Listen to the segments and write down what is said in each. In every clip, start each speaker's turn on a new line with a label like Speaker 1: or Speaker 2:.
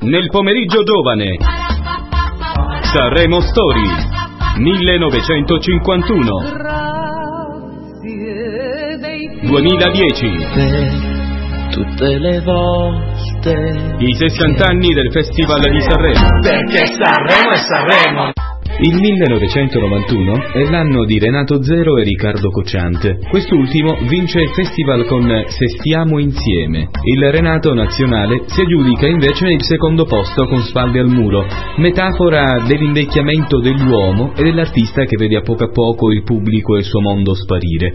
Speaker 1: Nel pomeriggio giovane. Sanremo Story. 1951. 2010.
Speaker 2: Tutte le volte.
Speaker 1: I 60 anni del Festival di Sanremo.
Speaker 2: Perché Sanremo è Sanremo.
Speaker 1: Il 1991 è l'anno di Renato Zero e Riccardo Cocciante. Quest'ultimo vince il festival con Se stiamo insieme. Il Renato nazionale si aggiudica invece il secondo posto con Spalle al muro, metafora dell'invecchiamento dell'uomo e dell'artista che vede a poco a poco il pubblico e il suo mondo sparire.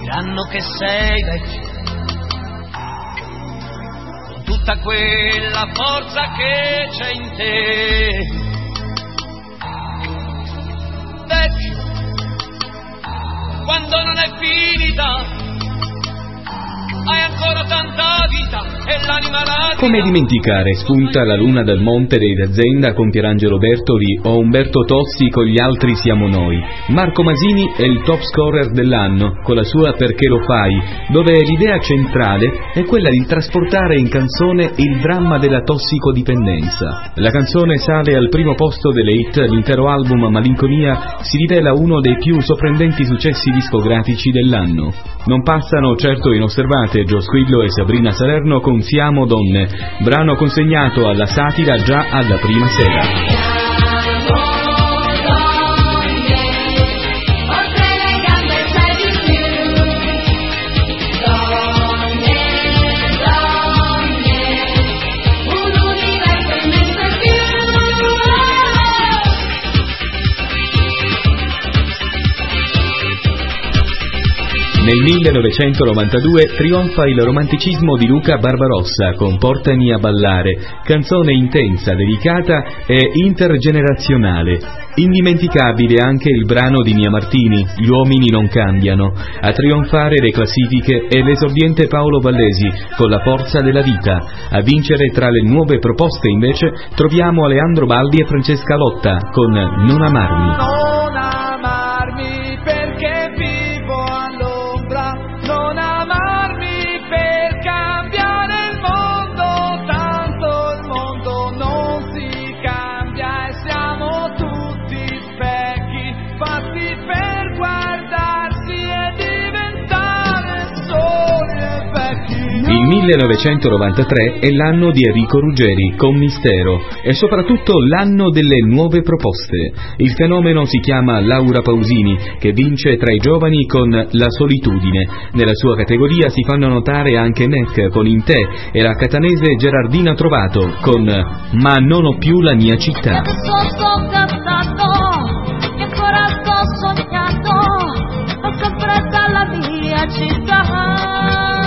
Speaker 2: Diranno che sei vecchio. Tutta quella forza che c'è in te. Vecchio. Quando non è finita. Hai ancora tanta
Speaker 1: Come dimenticare, spunta la luna dal monte dei D'Azienda con Pierangelo Bertoli o Umberto Tozzi con Gli altri siamo noi. Marco Masini è il top scorer dell'anno con la sua Perché lo fai, dove l'idea centrale è quella di trasportare in canzone il dramma della tossicodipendenza. La canzone sale al primo posto delle hit, l'intero album Malinconia si rivela uno dei più sorprendenti successi discografici dell'anno. Non passano certo inosservate Gio Squillo e Sabrina Salerno con Siamo donne, brano consegnato alla satira già alla prima sera. Nel 1992 trionfa il romanticismo di Luca Barbarossa con Portami a ballare, canzone intensa, delicata e intergenerazionale. Indimenticabile anche il brano di Mia Martini, Gli uomini non cambiano. A trionfare le classifiche è l'esordiente Paolo Vallesi con La forza della vita. A vincere tra le nuove proposte invece troviamo Aleandro Baldi e Francesca Lotta con Non amarmi. 1993 è l'anno di Enrico Ruggeri con Mistero e soprattutto l'anno delle nuove proposte. Il fenomeno si chiama Laura Pausini che vince tra i giovani con La solitudine. Nella sua categoria si fanno notare anche Neck con In te e la catanese Gerardina Trovato con Ma non ho più la mia città.
Speaker 3: Ho sempre dalla mia città.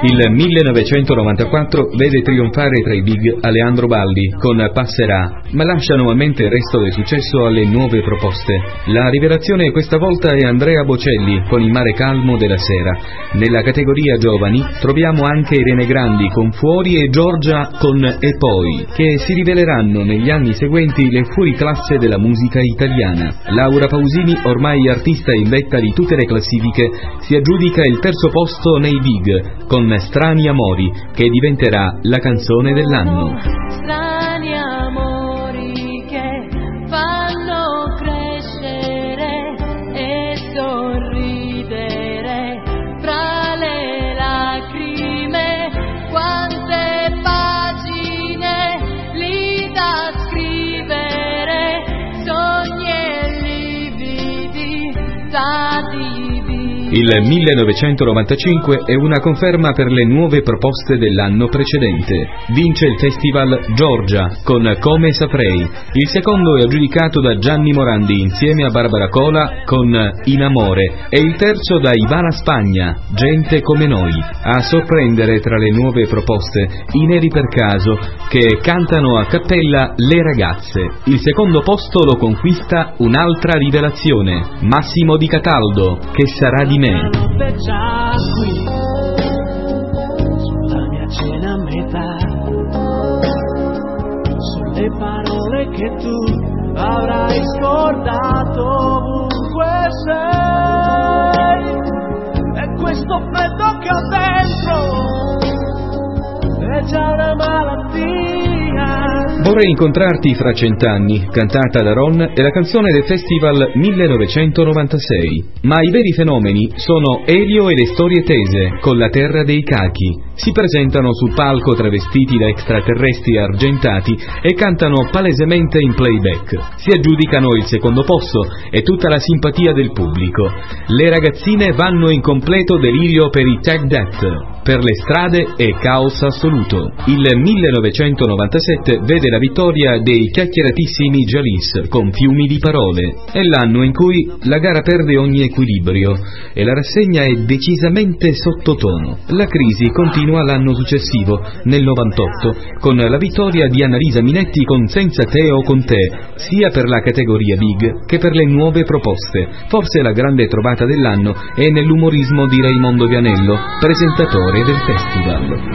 Speaker 1: Il 1994 vede trionfare tra i big Aleandro Baldi con Passerà, ma lascia nuovamente il resto del successo alle nuove proposte. La rivelazione questa volta è Andrea Bocelli con Il mare calmo della sera. Nella categoria giovani troviamo anche Irene Grandi con Fuori e Giorgia con E poi, che si riveleranno negli anni seguenti le fuoriclasse della musica italiana. Laura Pausini, ormai artista in vetta di tutte le classifiche, si aggiudica il terzo posto nei big con Strani Amori, che diventerà la canzone dell'anno. Il 1995 è una conferma per le nuove proposte dell'anno precedente. Vince il festival Giorgia con Come saprei. Il secondo è aggiudicato da Gianni Morandi insieme a Barbara Cola con In amore e il terzo da Ivana Spagna, Gente come noi. A sorprendere tra le nuove proposte i Neri per caso che cantano a cappella Le ragazze. Il secondo posto lo conquista un'altra rivelazione, Massimo Di Cataldo, che sarà di me.
Speaker 2: È già qui, sulla mia cena a metà.
Speaker 4: le parole che tu avrai scordato ovunque sei. E questo freddo che ho dentro è già una malattia.
Speaker 1: Vorrei incontrarti fra cent'anni, cantata da Ron, è la canzone del Festival 1996. Ma i veri fenomeni sono Elio e le storie tese, con la terra dei cachi. Si presentano sul palco travestiti da extraterrestri argentati e cantano palesemente in playback. Si aggiudicano il secondo posto e tutta la simpatia del pubblico. Le ragazzine vanno in completo delirio per i tag that. Per le strade è caos assoluto. Il 1997 vede la vittoria dei chiacchieratissimi Jalis con fiumi di parole. È l'anno in cui la gara perde ogni equilibrio e la rassegna è decisamente sottotono. La crisi continua l'anno successivo, nel 98, con la vittoria di Annalisa Minetti con Senza te o con te, sia per la categoria Big che per le nuove proposte. Forse la grande trovata dell'anno è nell'umorismo di Raimondo Vianello, presentatore del festival.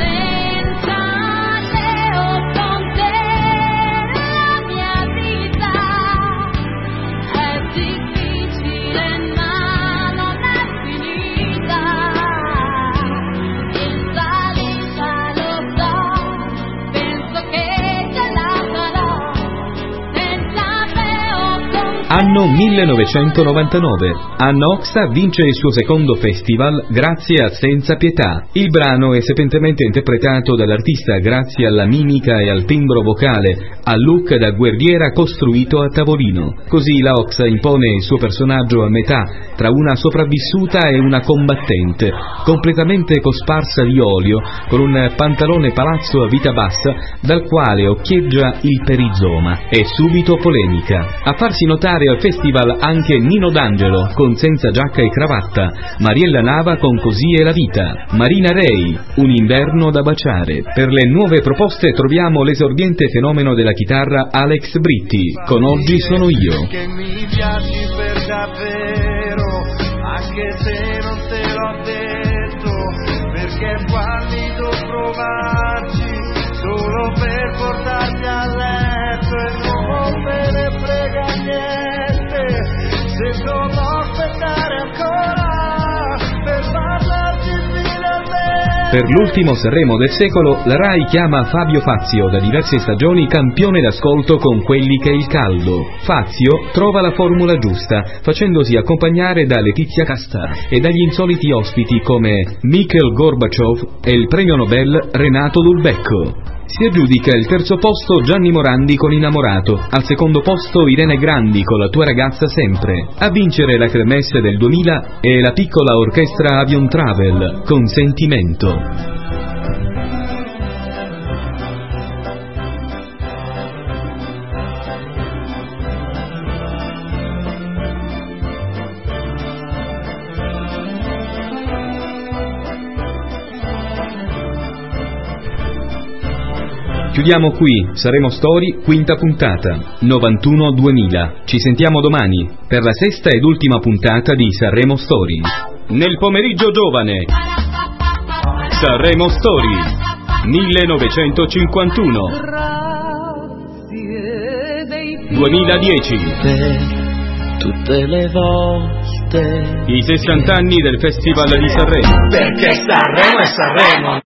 Speaker 1: Anno 1999. Anna Oxa vince il suo secondo festival grazie a Senza Pietà. Il brano è sapientemente interpretato dall'artista grazie alla mimica e al timbro vocale, al look da guerriera costruito a tavolino. Così la Oxa impone il suo personaggio a metà, tra una sopravvissuta e una combattente, completamente cosparsa di olio, con un pantalone palazzo a vita bassa, dal quale occhieggia il perizoma. È subito polemica. A farsi notare al festival anche Nino D'Angelo con Senza giacca e cravatta, Mariella Nava con Così è la vita, Marina Rei, Un inverno da baciare. Per le nuove proposte troviamo l'esordiente fenomeno della chitarra Alex Britti con Oggi sono io.
Speaker 4: Che mi piaci per davvero, anche se non te l'ho detto, perché è valido provarci solo per portarti a letto e non me ne frega
Speaker 1: Per l'ultimo Sanremo del secolo, la RAI chiama Fabio Fazio da diverse stagioni campione d'ascolto con quelli che è il caldo. Fazio trova la formula giusta, facendosi accompagnare da Letizia Casta e dagli insoliti ospiti come Mikhail Gorbaciov e il premio Nobel Renato Dulbecco. Si aggiudica il terzo posto Gianni Morandi con Innamorato, al secondo posto Irene Grandi con La tua ragazza sempre. A vincere la Kermesse del 2000 è la piccola orchestra Avion Travel con Sentimento. Chiudiamo qui, saremo Story, quinta puntata, 91-2000. Ci sentiamo domani per la sesta ed ultima puntata di Sanremo Story. Nel pomeriggio giovane. Sanremo Story, 1951. 2010.
Speaker 4: Tutte le volte
Speaker 1: I 60 anni del Festival di Sanremo.
Speaker 4: perché Sanremo è Sanremo